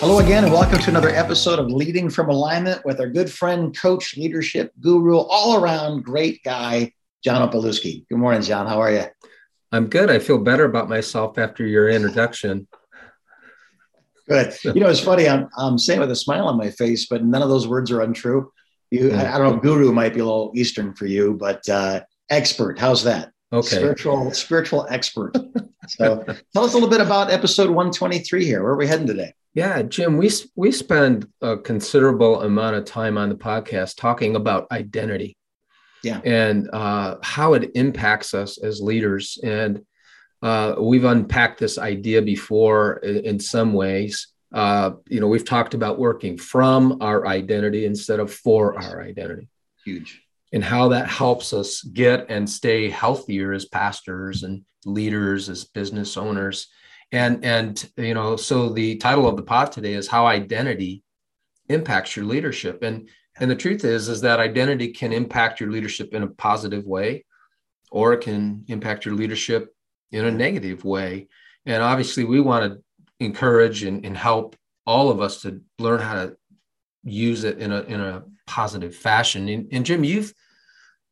Hello again, and welcome to another episode of Leading from Alignment with our good friend, coach, leadership guru, all around great guy, John Opalewski. Good morning, John. How are you? I'm good. I feel better about myself after your introduction. Good. You know, it's funny. I'm, I'm saying with a smile on my face, but none of those words are untrue. You, I, I don't know. Guru might be a little Eastern for you, but uh, expert. How's that? Okay. Spiritual, spiritual expert. so, tell us a little bit about episode 123 here. Where are we heading today? Yeah, Jim, we we spend a considerable amount of time on the podcast talking about identity. Yeah. And uh, how it impacts us as leaders. And uh, we've unpacked this idea before in, in some ways. Uh, you know, we've talked about working from our identity instead of for our identity. Huge. And how that helps us get and stay healthier as pastors and leaders, as business owners and and you know so the title of the pod today is how identity impacts your leadership. And and the truth is is that identity can impact your leadership in a positive way or it can impact your leadership in a negative way. And obviously we want to encourage and, and help all of us to learn how to use it in a in a positive fashion. And, and jim you've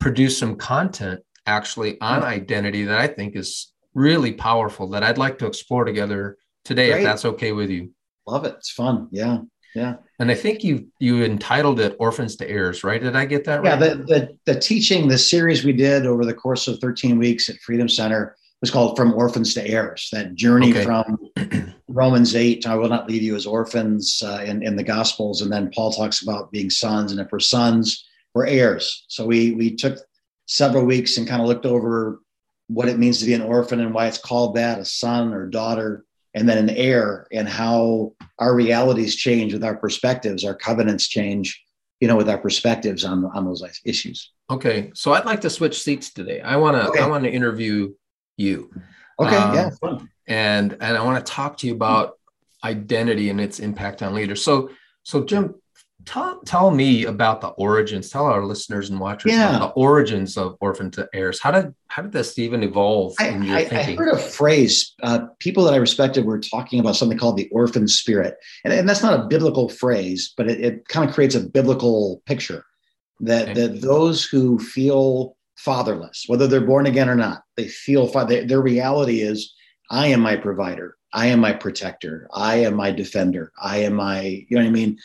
produced some content actually on identity that i think is really powerful that I'd like to explore together today, Great. if that's okay with you. Love it. It's fun. Yeah. Yeah. And I think you you entitled it Orphans to Heirs, right? Did I get that right? Yeah, the, the the teaching, the series we did over the course of 13 weeks at Freedom Center was called From Orphans to Heirs, that journey okay. from Romans 8, I will not leave you as orphans uh, in, in the Gospels. And then Paul talks about being sons, and if we're sons, we're heirs. So we we took several weeks and kind of looked over what it means to be an orphan and why it's called that, a son or daughter, and then an heir, and how our realities change with our perspectives, our covenants change, you know, with our perspectives on on those issues. Okay, so I'd like to switch seats today. I want to okay. I want to interview you. Okay, um, yeah, fun. And and I want to talk to you about identity and its impact on leaders. So so Jim, tell, tell me about the origins. Tell our listeners and watchers yeah. about the origins of orphan to heirs. How did how did this even evolve I, in your I, thinking? I heard a phrase uh, people that i respected were talking about something called the orphan spirit. And, and that's not a biblical phrase but it, it kind of creates a biblical picture that, okay. that those who feel fatherless whether they're born again or not they feel father, their reality is i am my provider. I am my protector. I am my defender. I am my you know what i mean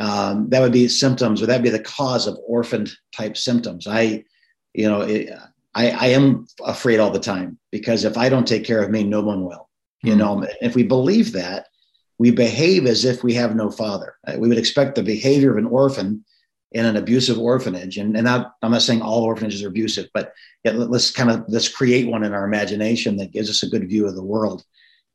um, that would be symptoms or that'd be the cause of orphaned type symptoms. I you know it, I, I am afraid all the time because if i don't take care of me no one will you mm-hmm. know? If we believe that we behave as if we have no father. Uh, we would expect the behavior of an orphan in an abusive orphanage and, and not, i'm not saying all orphanages are abusive but let's kind of let's create one in our imagination that gives us a good view of the world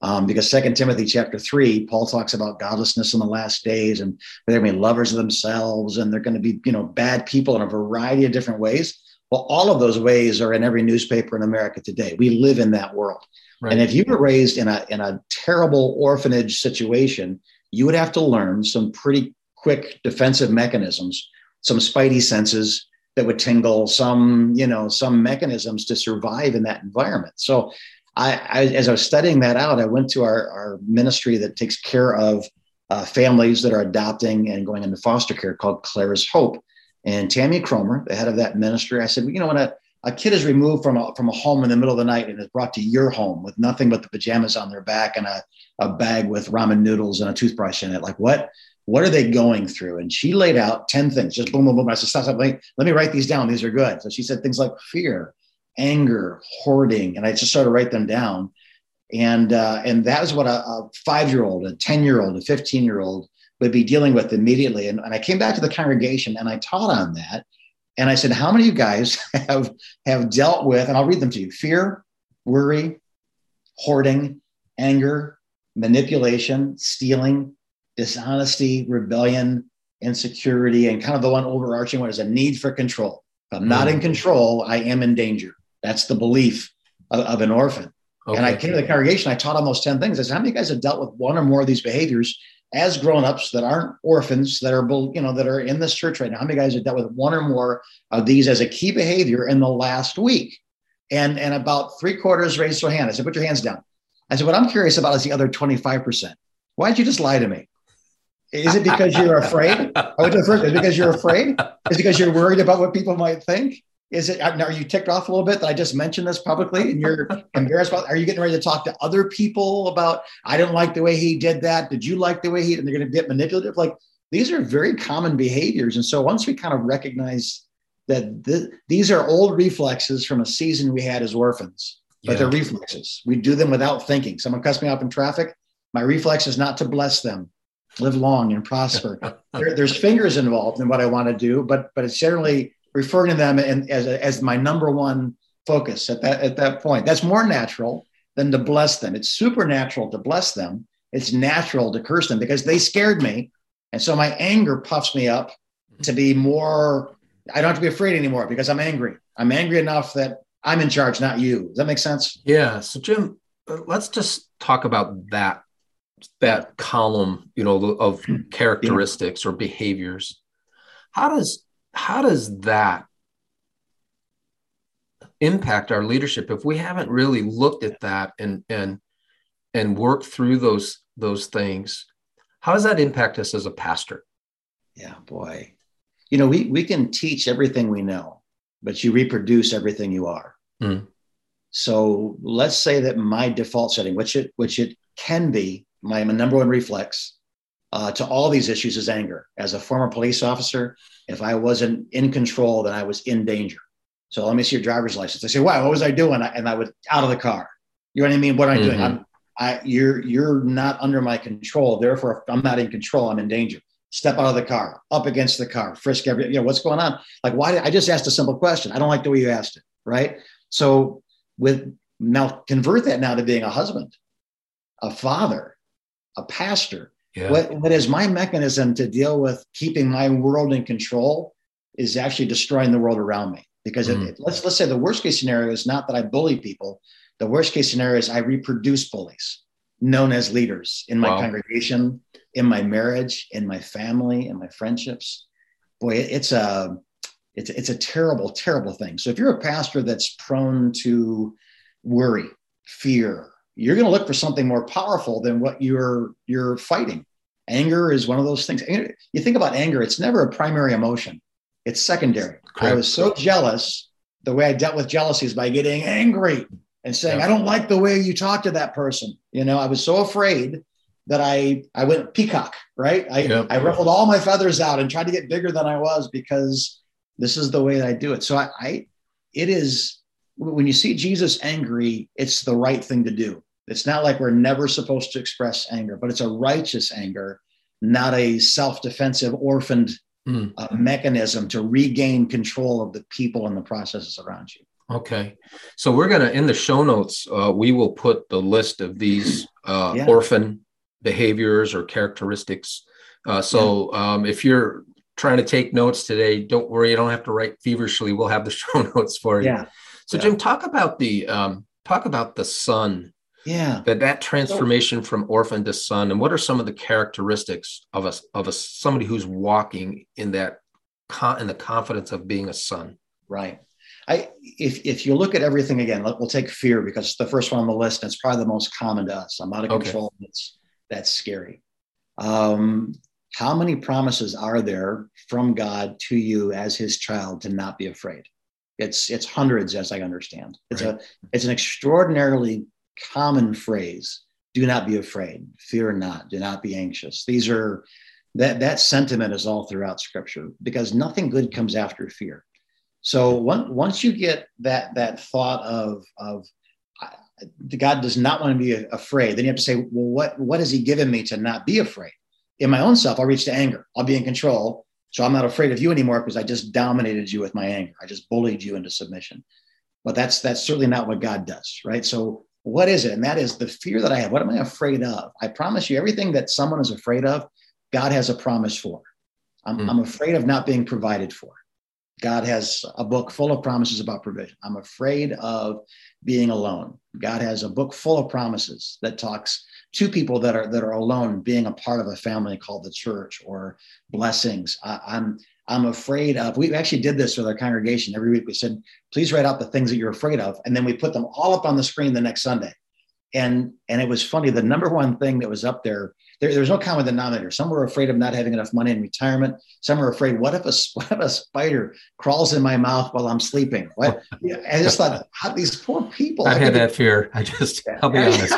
um, because Second Timothy chapter three, Paul talks about godlessness in the last days, and they're going to be lovers of themselves, and they're going to be, you know, bad people in a variety of different ways. Well, all of those ways are in every newspaper in America today. We live in that world. Right. And if you were raised in a in a terrible orphanage situation, you would have to learn some pretty quick defensive mechanisms, some spidey senses that would tingle, some you know some mechanisms to survive in that environment. So I, I, as I was studying that out, I went to our, our ministry that takes care of uh, families that are adopting and going into foster care called Clara's Hope. And Tammy Cromer, the head of that ministry, I said, well, you know, when a, a kid is removed from a, from a home in the middle of the night and is brought to your home with nothing but the pajamas on their back and a, a bag with ramen noodles and a toothbrush in it, like what? What are they going through? And she laid out 10 things, just boom, boom, boom. I said, stop, stop, let me write these down. These are good. So she said things like fear, anger, hoarding, and I just started to write them down. And uh, and that is what a, a five year old, a ten year old, a fifteen year old would be dealing with immediately. And, and I came back to the congregation and I taught on that. And I said, how many of you guys have have dealt with? And I'll read them to you: fear, worry, hoarding, anger, manipulation, stealing, dishonesty, rebellion, insecurity, and kind of the one overarching one is a need for control. If I'm not in mm. control, I am in danger. That's the belief of, of an orphan. Okay. And I came to the congregation, I taught on those 10 things. I said, how many guys have dealt with one or more of these behaviors as grown-ups that aren't orphans that are you know that are in this church right now? How many guys have dealt with one or more of these as a key behavior in the last week? And, and about three quarters raised their hand. I said, put your hands down. I said, what I'm curious about is the other 25%. Why did you just lie to me? Is it because you're afraid? I went to the first. Is it because you're afraid? Is it because you're worried about what people might think? Is it? Are you ticked off a little bit that I just mentioned this publicly and you're embarrassed about? Are you getting ready to talk to other people about? I didn't like the way he did that. Did you like the way he? And they're going to get manipulative. Like these are very common behaviors. And so once we kind of recognize that th- these are old reflexes from a season we had as orphans, but yeah. they're reflexes. We do them without thinking. Someone cuts me off in traffic. My reflex is not to bless them live long and prosper. there, there's fingers involved in what I want to do, but but it's generally referring to them and as, as my number one focus at that at that point. That's more natural than to bless them. It's supernatural to bless them. It's natural to curse them because they scared me, and so my anger puffs me up to be more. I don't have to be afraid anymore because I'm angry. I'm angry enough that I'm in charge, not you. Does that make sense? Yeah. So Jim, let's just talk about that that column, you know, of characteristics yeah. or behaviors. How does how does that impact our leadership if we haven't really looked at that and and and worked through those those things? How does that impact us as a pastor? Yeah, boy. You know, we we can teach everything we know, but you reproduce everything you are. Mm. So let's say that my default setting, which it which it can be my number one reflex uh, to all these issues is anger. As a former police officer, if I wasn't in control, then I was in danger. So let me see your driver's license. I say, wow, what was I doing? And I was out of the car. You know what I mean? What am I mm-hmm. doing? I'm, I, you're, you're not under my control. Therefore, if I'm not in control, I'm in danger. Step out of the car, up against the car, frisk every, you know, what's going on? Like, why did I just asked a simple question? I don't like the way you asked it. Right. So with now convert that now to being a husband, a father, a pastor. Yeah. What, what is my mechanism to deal with keeping my world in control is actually destroying the world around me. Because mm. it, let's let's say the worst case scenario is not that I bully people. The worst case scenario is I reproduce bullies, known as leaders in my wow. congregation, in my marriage, in my family, in my friendships. Boy, it, it's a it's it's a terrible, terrible thing. So if you're a pastor that's prone to worry, fear, you're going to look for something more powerful than what you're you're fighting. Anger is one of those things. You think about anger it's never a primary emotion. It's secondary. Correct. i was so jealous the way i dealt with jealousy is by getting angry and saying yeah. i don't like the way you talk to that person. You know i was so afraid that i i went peacock right? I yep. i ruffled all my feathers out and tried to get bigger than i was because this is the way that i do it. So i, I it is when you see jesus angry it's the right thing to do it's not like we're never supposed to express anger, but it's a righteous anger, not a self defensive, orphaned mm. uh, mechanism to regain control of the people and the processes around you. Okay. So we're going to, in the show notes, uh, we will put the list of these uh, yeah. orphan behaviors or characteristics. Uh, so yeah. um, if you're trying to take notes today, don't worry, you don't have to write feverishly. We'll have the show notes for you. Yeah. So, yeah. Jim, talk about the um, talk about the son yeah. That that transformation from orphan to son and what are some of the characteristics of us of a somebody who's walking in that in the confidence of being a son? Right. I if if you look at everything again let, we'll take fear because it's the first one on the list and it's probably the most common to us. I'm out of okay. control that's that's scary. Um how many promises are there from god to you as his child to not be afraid? It's it's hundreds as i understand. It's right. a it's an extraordinarily common phrase do not be afraid fear not do not be anxious. These are that that sentiment is all throughout scripture because nothing good comes after fear. So one, once you get that that thought of of god does not want to be afraid then you have to say well what what has he given me to not be afraid? In my own self i'll reach to anger. I'll be in control so i'm not afraid of you anymore because i just dominated you with my anger. I just bullied you into submission. But that's that's certainly not what god does right? So what is it? And that is the fear that I have. What am I afraid of? I promise you, everything that someone is afraid of, God has a promise for. I'm, mm. I'm afraid of not being provided for. God has a book full of promises about provision. I'm afraid of being alone. God has a book full of promises that talks to people that are that are alone, being a part of a family called the church or blessings. I, I'm I'm afraid of. We actually did this with our congregation every week. We said, please write out the things that you're afraid of. And then we put them all up on the screen the next Sunday. And, and it was funny. The number one thing that was up there there, there's no common denominator. Some were afraid of not having enough money in retirement. Some are afraid, what if a, what if a spider crawls in my mouth while I'm sleeping? What? yeah, I just thought, how, these poor people. I've had that fear. I just, I'll be honest.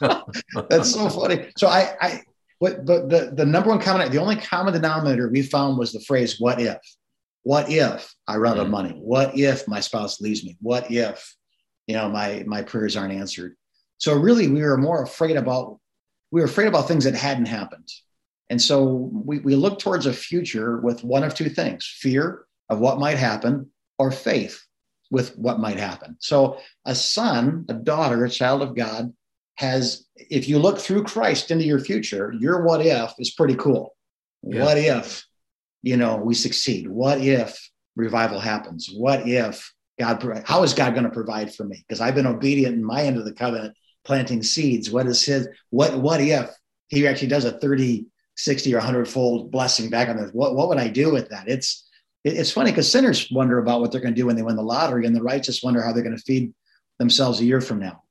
That's so funny. So I, I, but, but the, the number one common, the only common denominator we found was the phrase, what if? What if I run out of mm. money? What if my spouse leaves me? What if, you know, my, my prayers aren't answered? So really we were more afraid about we were afraid about things that hadn't happened. And so we, we look towards a future with one of two things fear of what might happen or faith with what might happen. So a son, a daughter, a child of God has, if you look through Christ into your future, your what if is pretty cool. Yeah. What if, you know, we succeed? What if revival happens? What if God, how is God going to provide for me? Because I've been obedient in my end of the covenant planting seeds. What is his, what, what if he actually does a 30, 60 or 100 fold blessing back on this? What, what would I do with that? It's, it's funny because sinners wonder about what they're going to do when they win the lottery and the righteous wonder how they're going to feed themselves a year from now.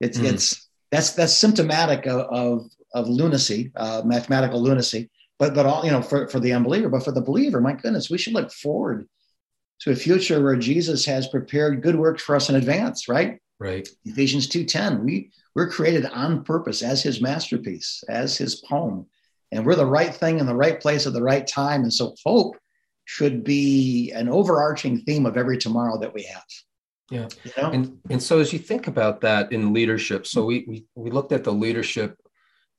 It's, mm. it's, that's, that's symptomatic of, of, of lunacy, uh, mathematical lunacy, but, but all, you know, for, for the unbeliever, but for the believer, my goodness, we should look forward to a future where Jesus has prepared good works for us in advance, right? Right. Ephesians 2:10. We we're created on purpose as his masterpiece, as his poem. And we're the right thing in the right place at the right time. And so hope should be an overarching theme of every tomorrow that we have. Yeah. You know? And and so as you think about that in leadership, so we we, we looked at the leadership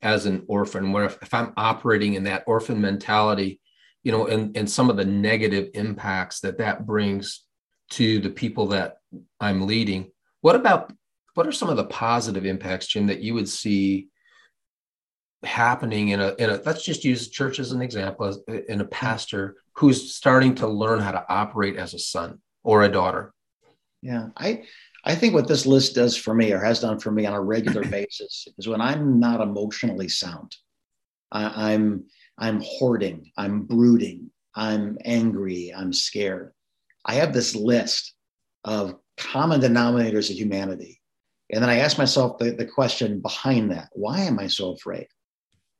as an orphan, where if, if I'm operating in that orphan mentality, you know, and, and some of the negative impacts that that brings to the people that I'm leading. What about what are some of the positive impacts, Jim, that you would see happening in a in a let's just use church as an example in a pastor who's starting to learn how to operate as a son or a daughter yeah i i think what this list does for me or has done for me on a regular basis is when i'm not emotionally sound I, i'm i'm hoarding i'm brooding i'm angry i'm scared i have this list of common denominators of humanity and then I ask myself the, the question behind that why am I so afraid?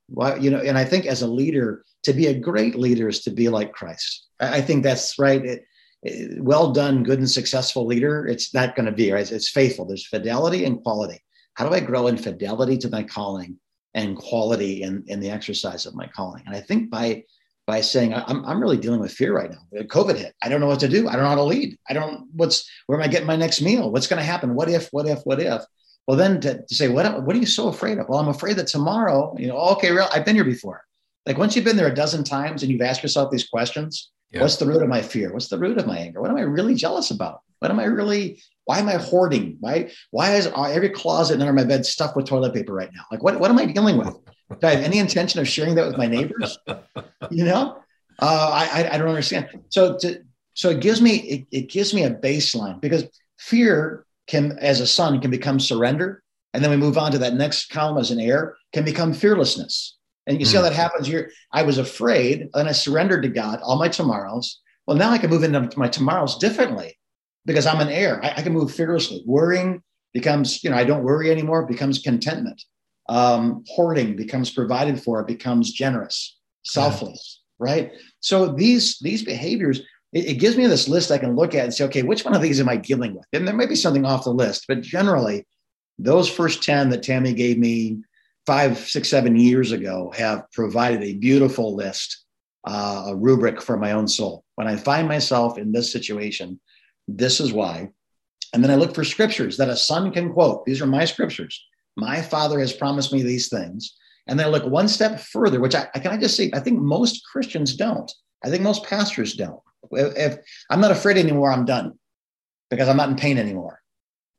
Why, you know, and I think as a leader, to be a great leader is to be like Christ. I, I think that's right. It, Uh, well done, good and successful leader. It's not going to be, right? It's faithful. There's fidelity and quality. How do I grow in fidelity to my calling and quality in, in the exercise of my calling? And I think by by saying I'm, I'm really dealing with fear right now covid hit i don't know what to do i don't know how to lead i don't what's where am i getting my next meal what's going to happen what if what if what if well then to, to say what, what are you so afraid of well i'm afraid that tomorrow you know okay real i've been here before like once you've been there a dozen times and you've asked yourself these questions yeah. what's the root of my fear what's the root of my anger what am i really jealous about what am i really why am i hoarding why why is every closet under my bed stuffed with toilet paper right now like what, what am i dealing with do I have any intention of sharing that with my neighbors? You know, uh, I, I don't understand. So to, so it gives me it, it gives me a baseline because fear can, as a son, can become surrender, and then we move on to that next column as an heir can become fearlessness. And you see how hmm. that happens here. I was afraid, and I surrendered to God all my tomorrows. Well, now I can move into my tomorrows differently because I'm an heir. I, I can move fearlessly. Worrying becomes, you know, I don't worry anymore. Becomes contentment um, hoarding becomes provided for, it becomes generous, selfless, yeah. right? So these these behaviors, it, it, gives me this list I can look at and say, okay, which one of these am I dealing with? And there may be something off the list, but generally, those first 10 that Tammy gave me five, six, seven years ago have provided a beautiful list, uh, a rubric for my own soul. When I find myself in this situation, this is why. And then I look for scriptures that a son can quote. These are my scriptures my father has promised me these things. And then I look one step further, which I, can I just say, I think most Christians don't. I think most pastors don't. If, if I'm not afraid anymore, I'm done because I'm not in pain anymore.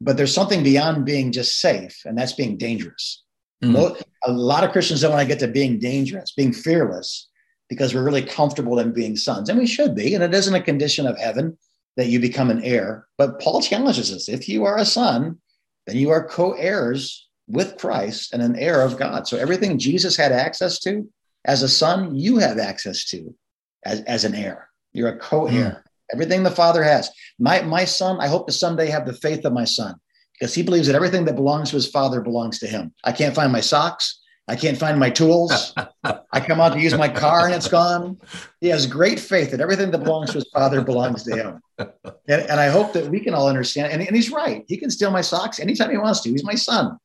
But there's something beyond being just safe, and that's being dangerous. Mm. A lot of Christians don't want to get to being dangerous, being fearless, because we're really comfortable in being sons, and we should be. And it isn't a condition of heaven that you become an heir. But Paul challenges us: if you are a son, then you are co-heirs with Christ and an heir of God. So everything Jesus had access to as a son, you have access to as, as an heir. You're a co-heir. Mm. Everything the father has. My, my son, I hope to someday have the faith of my son because he believes that everything that belongs to his father belongs to him. I can't find my socks. I can't find my tools. I come out to use my car and it's gone. He has great faith that everything that belongs to his father belongs to him. And, and I hope that we can all understand. And, and he's right. He can steal my socks anytime he wants to. He's my son.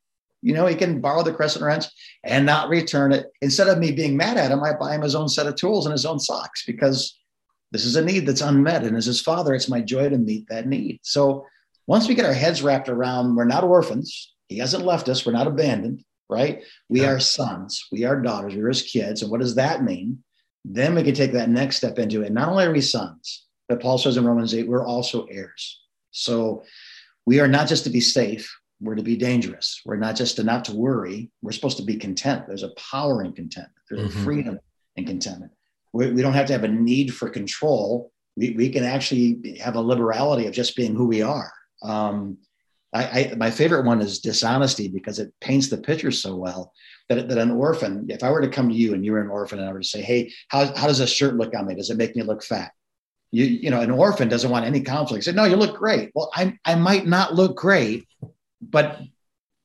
You know, he can borrow the crescent wrench and not return it. Instead of me being mad at him, I buy him his own set of tools and his own socks because this is a need that's unmet. And as his father, it's my joy to meet that need. So once we get our heads wrapped around, we're not orphans. He hasn't left us. We're not abandoned right? We yeah. are sons, we are daughters, we're his kids. And what does that mean? Then we can take that next step into it. Not only are we sons, but Paul says in Romans 8, we're also heirs. So we are not just to be safe, we're to be dangerous. We're not just to not to worry, we're supposed to be content. There's a power in contentment, there's mm-hmm. a freedom in contentment. We, we, don't have to have a need for control. We, we can actually have a liberality of just being who we are. Um, I, I, my favorite one is dishonesty because it paints the picture so well that, that an orphan, if I were to come to you and you were an orphan and I were to say, Hey, how, how does this shirt look on me? Does it make me look fat? You, you know, an orphan doesn't want any conflict. Say, no, you look great. Well, I, I might not look great, but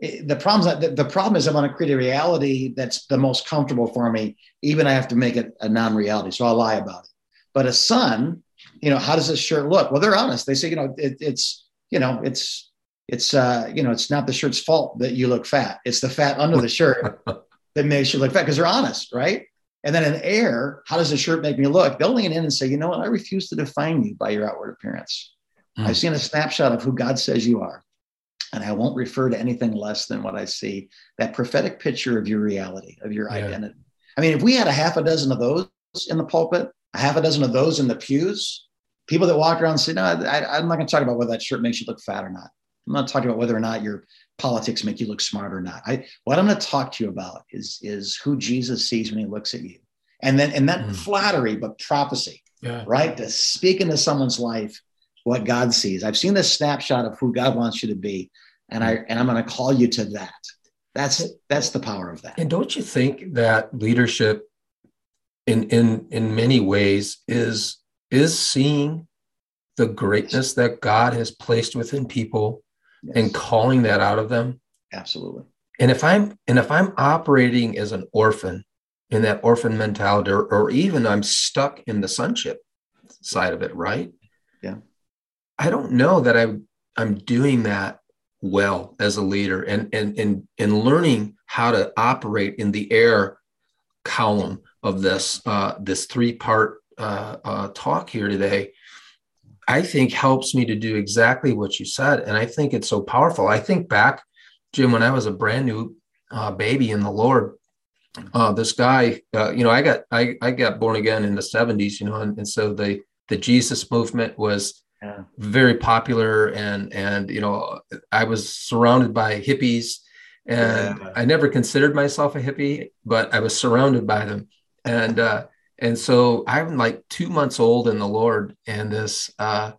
the problem, the, the problem is I want to create a reality that's the most comfortable for me. Even I have to make it a non-reality. So I'll lie about it. But a son, you know, how does this shirt look? Well, they're honest. They say, you know, it, it's, you know, it's, it's uh, you know, it's not the shirt's fault that you look fat. It's the fat under the shirt that makes you look fat because they're honest, right? And then an heir, how does the shirt make me look? They'll lean in and say, you know what? I refuse to define you by your outward appearance. Mm. I've seen a snapshot of who God says you are. And I won't refer to anything less than what I see that prophetic picture of your reality, of your yeah. identity. I mean, if we had a half a dozen of those in the pulpit, a half a dozen of those in the pews, people that walk around and say, No, I, am not going to talk about whether that shirt makes you look fat or not. I'm not talking about whether or not your politics make you look smart or not. I, what I'm going to talk to you about is, is who Jesus sees when he looks at you. And then, and that mm. flattery, but prophecy, yeah. right? To speak into someone's life what God sees. I've seen this snapshot of who God wants you to be. And I, and I'm going to call you to that. That's, that's the power of that. And don't you think that leadership in, in, in many ways is, is seeing the greatness that God has placed within people yes. and calling that out of them. Absolutely. And if i'm and if i'm operating as an orphan in that orphan mentality or, or even i'm stuck in the sonship side of it right? Yeah. I don't know that i i'm doing that well as a leader and and and, and learning how to operate in the heir column of this uh, this three part uh, uh, talk here today I think helps me to do exactly what you said. And I think it's so powerful. I think back, Jim, when I was a brand new uh, baby in the Lord, uh, this guy, uh, you know, I got I, I got born again in the 70s, you know, and, and so the the Jesus movement was yeah. very popular and and you know, I was surrounded by hippies and yeah. I never considered myself a hippie, but I was surrounded by them. And uh and so I'm like two months old in the Lord, and this uh,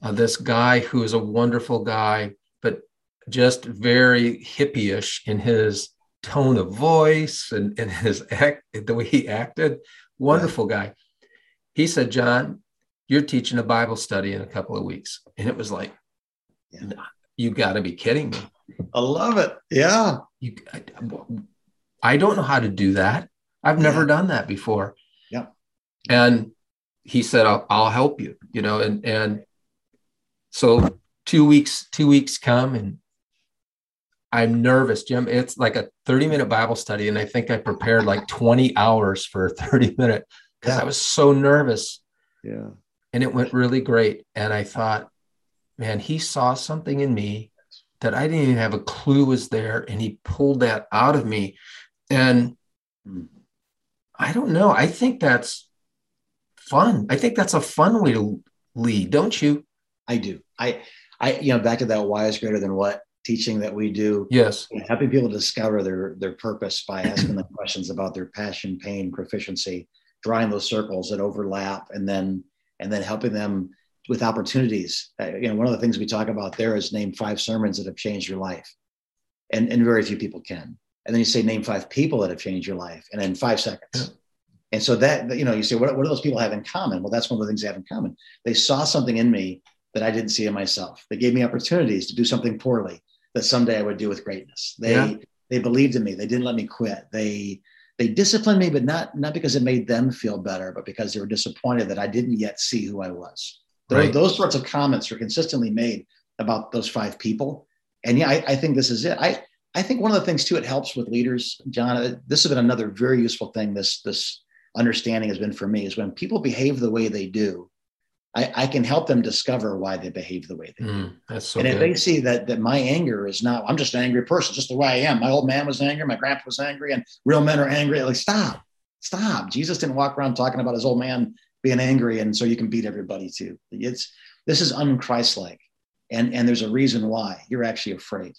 uh, this guy who is a wonderful guy, but just very hippie-ish in his tone of voice and, and his act, the way he acted. Wonderful guy. He said, "John, you're teaching a Bible study in a couple of weeks," and it was like, yeah. "You got to be kidding me!" I love it. Yeah. You, I, I don't know how to do that. I've never yeah. done that before and he said I'll, I'll help you you know and and so two weeks two weeks come and i'm nervous jim. It's like a 30 minute bible study and i think i prepared like 20 hours for a 30 minute because yeah. i was so nervous. Yeah. And it went really great. And i thought man he saw something in me that i didn't even have a clue was there and he pulled that out of me. And mm. i don't know. I think that's fun. I think that's a fun way to lead, don't you? I do. I, I, you know, back to that why is greater than what teaching that we do. Yes. You know, helping people discover their their purpose by asking them questions about their passion, pain, proficiency, drawing those circles that overlap, and then and then helping them with opportunities. Uh, you know, one of the things we talk about there is name five sermons that have changed your life, and and very few people can. And then you say name five people that have changed your life, and in five seconds. Yeah. And so that, you know, you say, what, what do those people have in common? Well, that's one of the things they have in common. They saw something in me that I didn't see in myself. They gave me opportunities to do something poorly that someday I would do with greatness. They, yeah. they believed in me. They didn't let me quit. They they disciplined me, but not not because it made them feel better, but because they were disappointed that I didn't yet see who I was. Right. Those, those sorts of comments are consistently made about those five people. And yeah, I, I think this is it. I I think one of the things too it helps with leaders, John. Uh, this has been another very useful thing. This this understanding has been for me is when people behave the way they do, I, I can help them discover why they behave the way they mm, do. That's so and good. if they see that that my anger is not, I'm just an angry person, just the way I am. My old man was angry, my grandpa was angry, and real men are angry. Like, stop, stop. Jesus didn't walk around talking about his old man being angry, and so you can beat everybody too. It's this is unchristlike, and and there's a reason why you're actually afraid.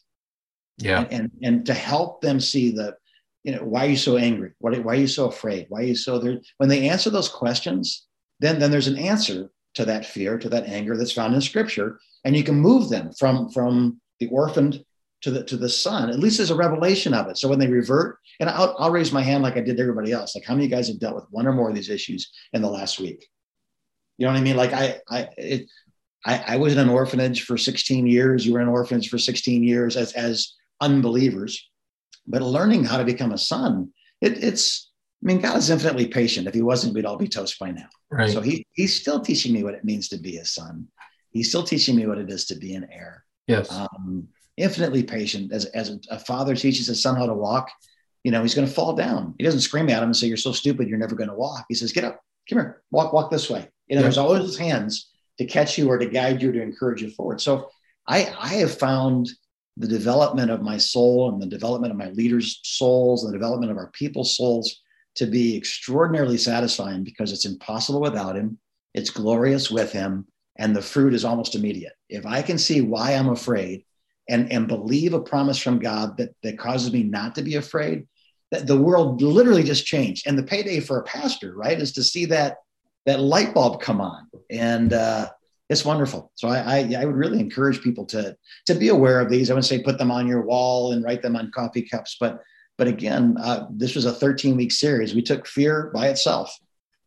Yeah, and and, and to help them see the you know why are you so angry why, why are you so afraid why are you so there when they answer those questions then then there's an answer to that fear, to that anger that's found in scripture. And you can move them from, from the orphaned to the, to the son, at least there's a revelation of it. So when they revert, and I'll, I'll raise my hand like I did everybody else. Like how many guys have dealt with one or more of these issues in the last week? You know what I mean? Like I, I, it, I, I was in an orphanage for 16 years. You were in an orphanage for 16 years as, as unbelievers, but learning how to become a son, it, it's, I mean, God is infinitely patient. If he wasn't, we'd all be toast by now. Right. So he, he's still teaching me what it means to be a son. He's still teaching me what it is to be an heir. Yes. Um, infinitely patient. As, as a father teaches his son how to walk, you know, he's going to fall down. He doesn't scream at him and say, You're so stupid, you're never going to walk. He says, Get up, come here, walk, walk this way. You know, yeah. there's always his hands to catch you or to guide you, to encourage you forward. So I, I have found the development of my soul and the development of my leaders' souls and the development of our people's souls to be extraordinarily satisfying because it's impossible without him, it's glorious with him, and the fruit is almost immediate. If I can see why I'm afraid and, and believe a promise from God that, that causes me not to be afraid, that the world literally just changed. And the payday for a pastor, right, is to see that that light bulb come on. And uh, it's wonderful. So I, I, I, would really encourage people to to be aware of these. I wouldn't say put them on your wall and write them on coffee cups, but but again, uh, this was a 13 week series. We took fear by itself,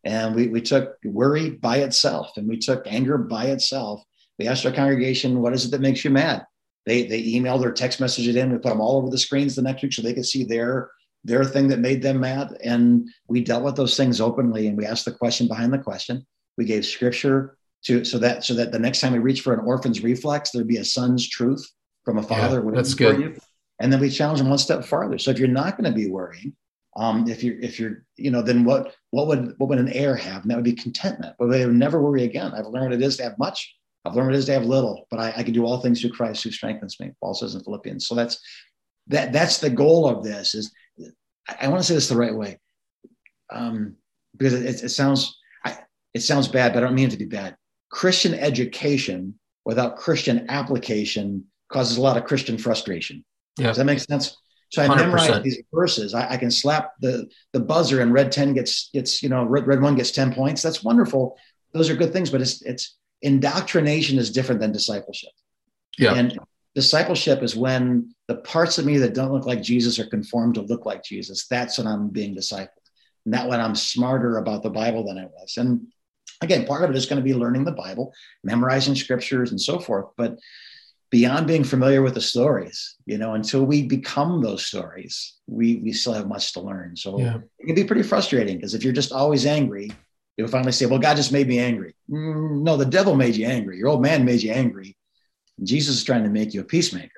and we, we took worry by itself, and we took anger by itself. We asked our congregation, What is it that makes you mad? They, they emailed or text messaged it in. We put them all over the screens the next week so they could see their their thing that made them mad. And we dealt with those things openly and we asked the question behind the question. We gave scripture to so that so that the next time we reach for an orphan's reflex, there'd be a son's truth from a father. Yeah, that's good. You and then we challenge them one step farther. So if you're not going to be worrying, um, if you're if you're you know then what what would what would an heir have? And that would be contentment. But they would never worry again. I've learned what it is to have much. I've learned what it is to have little. But I, I can do all things through Christ who strengthens me. Paul says in Philippians. So that's that that's the goal of this. Is I, I want to say this the right way, um, because it, it sounds I, it sounds bad, but I don't mean it to be bad. Christian education without Christian application causes a lot of Christian frustration. Yeah. Does that make sense? So I 100%. memorize these verses. I, I, can slap the the buzzer and red 10 gets gets, you know, red, red one gets 10 points. That's wonderful. Those are good things, but it's it's indoctrination is different than discipleship. Yeah. And discipleship is when the parts of me that don't look like Jesus are conformed to look like Jesus. That's when I'm being discipled. Not when I'm smarter about the Bible than I was. And again, part of it is going to be learning the Bible, memorizing scriptures and so forth. But beyond being familiar with the stories you know until we become those stories we we still have much to learn. So yeah. it can be pretty frustrating because if you're just always angry you'll finally say well god just made me angry. Mm, no the devil made you angry. Your old man made you angry. Jesus is trying to make you a peacemaker.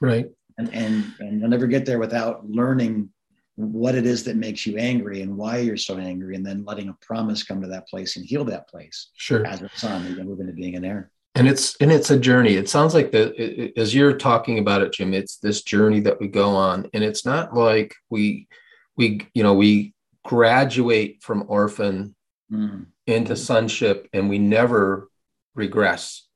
Right. And and and you'll never get there without learning what it is that makes you angry and why you're so angry and then letting a promise come to that place and heal that place sure. as a son you can move into being an heir and it's and it's a journey. It sounds like the as you're talking about it jim it's this journey that we go on and it's not like we we you know we graduate from orphan mm. into sonship and we never regress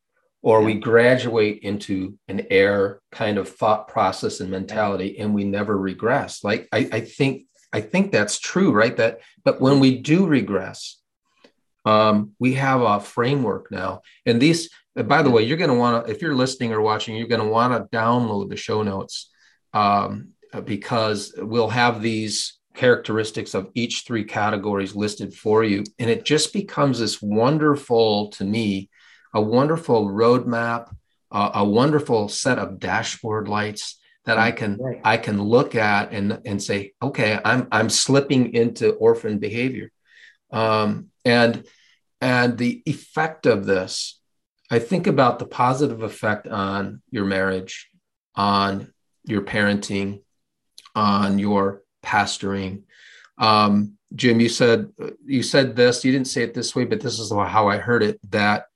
or yeah. we graduate into an heir kind of thought process and mentality and we never regress. Like I, I think i think that's true right? That but when we do regress um, we have a framework now. And these by the way, you're going to want to, if you're listening or watching, you're going to want to download the show notes um, because we'll have these characteristics of each three categories listed for you. And it just becomes this wonderful, to me, a wonderful roadmap, uh, a wonderful set of dashboard lights that I can right. I can look at and and say, okay, I'm I'm slipping into orphan behavior, um, and and the effect of this, I think about the positive effect on your marriage, on your parenting, on your pastoring. Um, Jim, you said you said this. You didn't say it this way, but this is how I heard it. That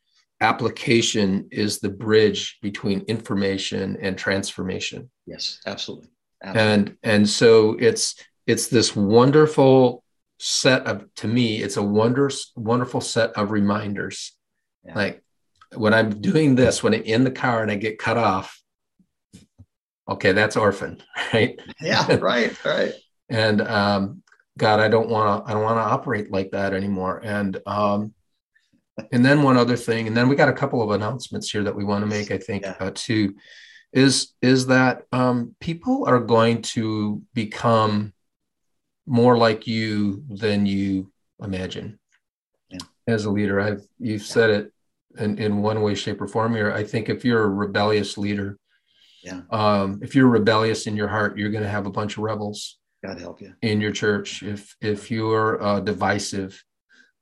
application is the bridge between information and transformation. Yes absolutely. absolutely, and and so it's it's this wonderful set of to me it's a wondrous wonderful set of reminders. Yeah. like when i'm doing this when i'm in the car and i get cut off okay that's orphan right? Yeah right right. And um god i don't want to i don't want to operate like that anymore. And um and then one other thing, and then we got a couple of announcements here that we want to make. I think yeah. uh, too, is is that um, people are going to become more like you than you imagine. Yeah. As a leader, I've you've yeah. said it in, in one way, shape, or form here. I think if you're a rebellious leader, yeah, um, if you're rebellious in your heart, you're going to have a bunch of rebels. God help you in your church. If if you're uh, divisive,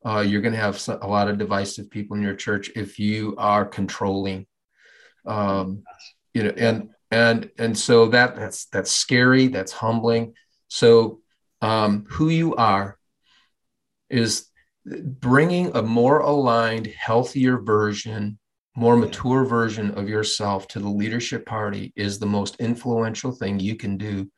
uh, you're going to have a lot of divisive people in your church if you are controlling. Um, you know, and and and so that that's that's scary. That's humbling. So um, who you are is bringing a more aligned, healthier version, more mature version of yourself to the leadership party is the most influential thing you can do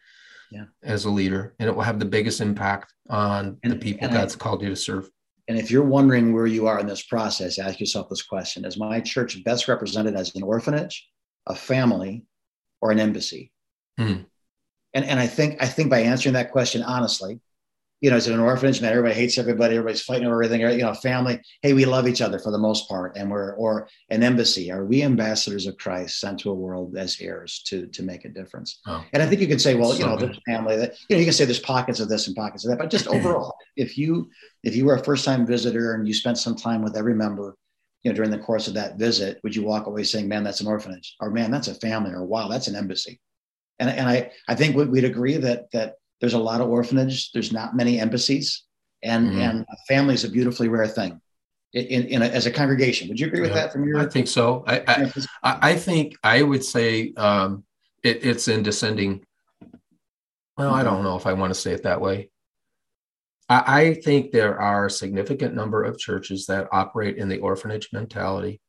yeah. as a leader, and it will have the biggest impact on and, the people God's I, called you to serve. And if you're wondering where you are in this process, ask yourself this question Is my church best represented as an orphanage, a family, or an embassy? Mm. And, and I think I think by answering that question honestly, you know, is it an orphanage? Man, everybody hates everybody. Everybody's fighting over everything. You know, family. Hey, we love each other for the most part, and we're or an embassy. Are we ambassadors of Christ sent to a world as heirs to to make a difference? Oh. And I think you could say, well, you know, this family. That you know, you can say there's pockets of this and pockets of that, but just overall, if you if you were a first time visitor and you spent some time with every member, you know, during the course of that visit, would you walk away saying, "Man, that's an orphanage," or "Man, that's a family," or "Wow, that's an embassy"? And and I I think we'd agree that that there's a lot of orphanage. There's not many embassies, and mm-hmm. and family is a beautifully rare thing. In, in a, as a congregation, would you agree with yeah, that? From your, I think so. I I, I think I would say um, it, it's in descending. Well. I don't know if I want to say it that way. I, I think there are a significant number of churches that operate in the orphanage mentality.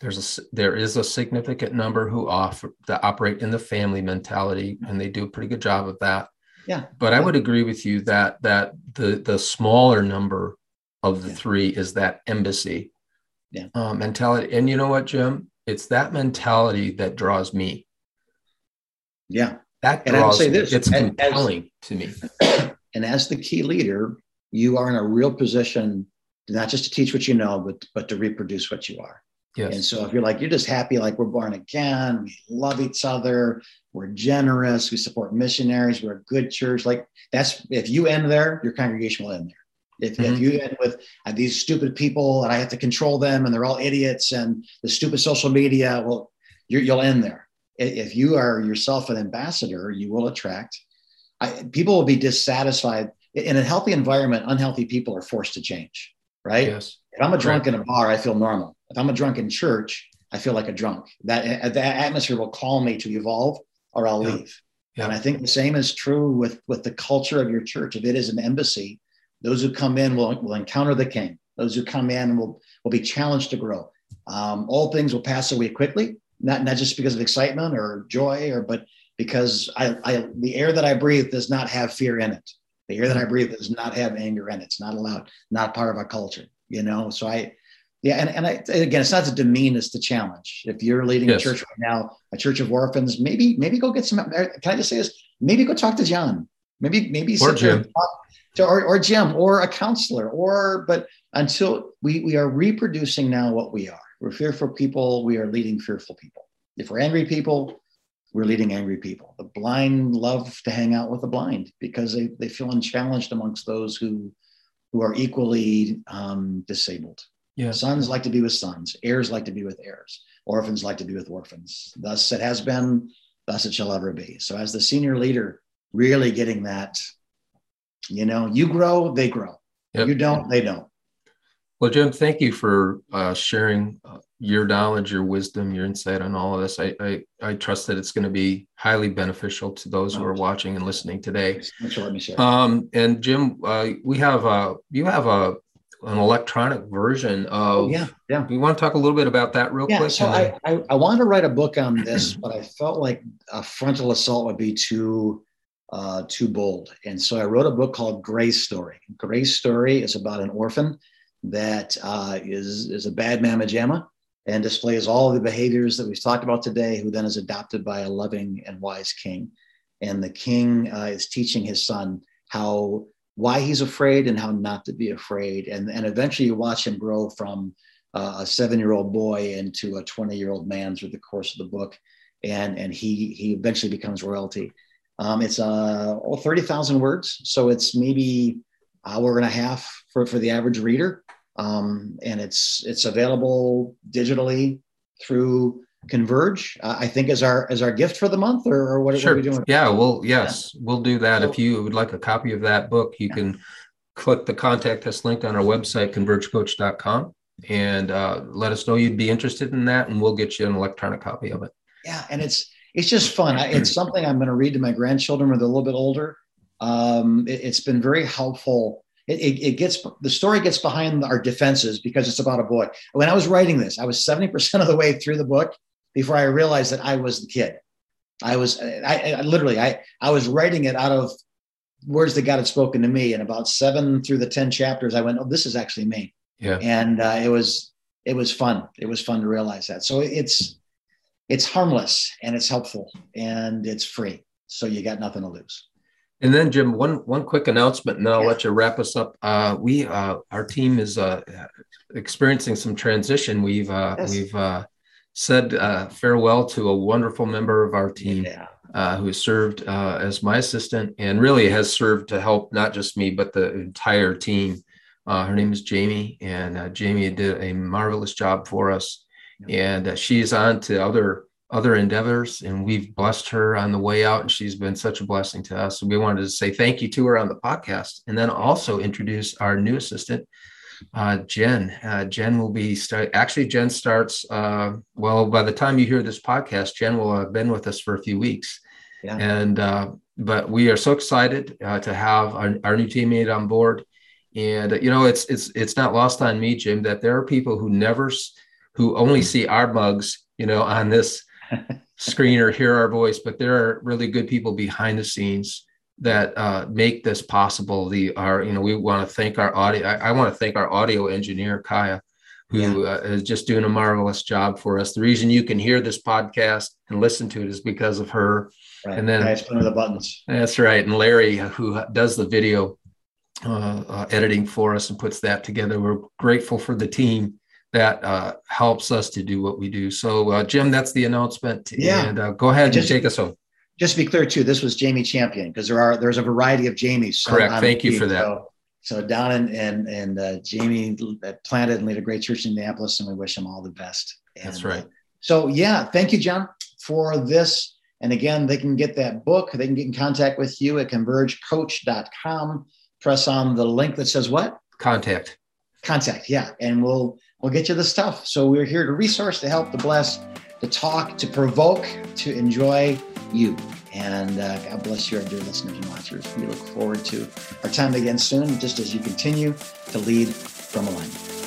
There's a there is a significant number who offer that operate in the family mentality, and they do a pretty good job of that. Yeah. But I would agree with you that that the the smaller number of the yeah. three is that embassy yeah. uh, mentality. And you know what, Jim? It's that mentality that draws me. Yeah. That draws and I will say this, it's as, compelling as, to me. And as the key leader, you are in a real position not just to teach what you know, but but to reproduce what you are. Yes. And so if you're like, you're just happy, like we're born again, we love each other, we're generous, we support missionaries, we're a good church. Like that's if you end there, your congregation will end there. If, mm-hmm. if you end with uh, these stupid people and I have to control them and they're all idiots and the stupid social media, well, you will end there. If you are yourself an ambassador, you will attract. I, people will be dissatisfied in a healthy environment. Unhealthy people are forced to change, right? Yes. If I'm a drunk in a bar, I feel normal. If I'm a drunk in church, I feel like a drunk. That, that atmosphere will call me to evolve or I'll yeah. leave. Yeah. And I think the same is true with, with the culture of your church. If it is an embassy, those who come in will, will encounter the king. Those who come in will, will be challenged to grow. Um, all things will pass away quickly, not, not just because of excitement or joy, or but because I, I the air that I breathe does not have fear in it. The air that I breathe does not have anger in it. It's not allowed, not part of our culture, you know. So I yeah, and, and I, again, it's not to demean, it's to challenge. If you're leading yes. a church right now, a church of orphans, maybe maybe go get some. Uh, can I just say this? Maybe go talk to John. Maybe maybe or Jim. To, or, or Jim or a counselor or but until we we are reproducing now what we are. We're fearful people. We are leading fearful people. If we're angry people, we're leading angry people. The blind love to hang out with the blind because they, they feel unchallenged amongst those who who are equally um, disabled. Yeah. Sons like to be with sons, heirs like to be with heirs, orphans like to be with orphans. Thus it has been, thus it shall ever be. So as the senior leader, really getting that, you know, you grow, they grow. Yep. You don't, they don't. Well, Jim, thank you for uh, sharing uh, your knowledge, your wisdom, your insight on all of this. I, I, I trust that it's going to be highly beneficial to those who are watching and listening today. Thanks for letting me share. Um, and Jim, uh, we have a you have a an electronic version of yeah yeah. We want to talk a little bit about that real yeah, quick. So I, I I want to write a book on this, but I felt like a frontal assault would be too uh, too bold, and so I wrote a book called Grace Story. Grace Story is about an orphan that uh, is is a bad mamma jamma and displays all of the behaviors that we've talked about today, who then is adopted by a loving and wise king. And the king uh, is teaching his son how why he's afraid and how not to be afraid. And, and eventually you watch him grow from uh, a seven year old boy into a 20 year old man through the course of the book. And, and he, he eventually becomes royalty. Um, it's uh, oh, 30,000 words. So it's maybe hour and a half for, for the average reader um, and it's it's available digitally through Converge. Uh, I think as our as our gift for the month, or, or what, sure. are we doing? Yeah, well, yes, yeah. we'll do that. So, if you would like a copy of that book, you yeah. can click the contact us link on our website, convergecoach.com, and uh, let us know you'd be interested in that, and we'll get you an electronic copy of it. Yeah, and it's it's just fun. It's something I'm going to read to my grandchildren when they're a little bit older. Um, it, it's been very helpful it, it, it, gets the story gets behind our defenses because it's about a boy. When I was writing this, I was 70% of the way through the book before I realized that I was the kid. I was I, I literally I I was writing it out of words that God had spoken to me. And about seven through the 10 chapters, I went, Oh, this is actually me. Yeah. And uh, it was it was fun. It was fun to realize that. So it's it's harmless and it's helpful and it's free. So you got nothing to lose. And then, Jim, one one quick announcement, and then I'll let you wrap us up. Uh, we uh, our team is uh, experiencing some transition. We've uh, yes. we've uh, said uh, farewell to a wonderful member of our team yeah. who served as my assistant and really has served to help not just me but the entire team. her name is Jamie, and Jamie did a marvelous job for us. Yeah. And she's on to other other endeavors and we've blessed her on the way out and she's been such a blessing to us. So we wanted to say thank you to her on the podcast and then also introduce our new assistant, uh, Jen. Uh, Jen will be start, actually Jen starts uh, well by the time you hear this podcast, Jen will have been with us for a few weeks. Yeah. And uh, but we are so excited uh, to have our, our new teammate on board. And you know, it's it's it's not lost on me, Jim, that there are people who never who only see our mugs, you know, on this screen or hear our voice, but there are really good people behind the scenes that uh, make this possible. The our you know we want to thank our audio. I, I want to thank our audio engineer Kaya, who yeah. uh, is just doing a marvelous job for us. The reason you can hear this podcast and listen to it is because of her. Right. And then nice the buttons. That's right. And Larry, who does the video uh, uh, editing for us and puts that together. We're grateful for the team that uh, helps us to do what we do. So, uh, Jim, that's the announcement. Yeah. And uh, go ahead just, and take us home. Just to be clear, too, this was Jamie Champion because there are there's a variety of Jamies. Correct. Thank you for that. So, so Don and and, and uh, Jamie planted and lead a great church in Minneapolis, and we wish them all the best. And, that's right. Uh, so, yeah, thank you, John, for this. And again, they can get that book. They can get in contact with you at convergecoach.com. Press on the link that says what? Contact. Contact, yeah. And we'll we'll get you the stuff. So we're here to resource, to help, to bless, to talk, to provoke, to enjoy you. And uh, God bless you, our dear listeners and watchers. We look forward to our time again soon, just as you continue to lead from alignment.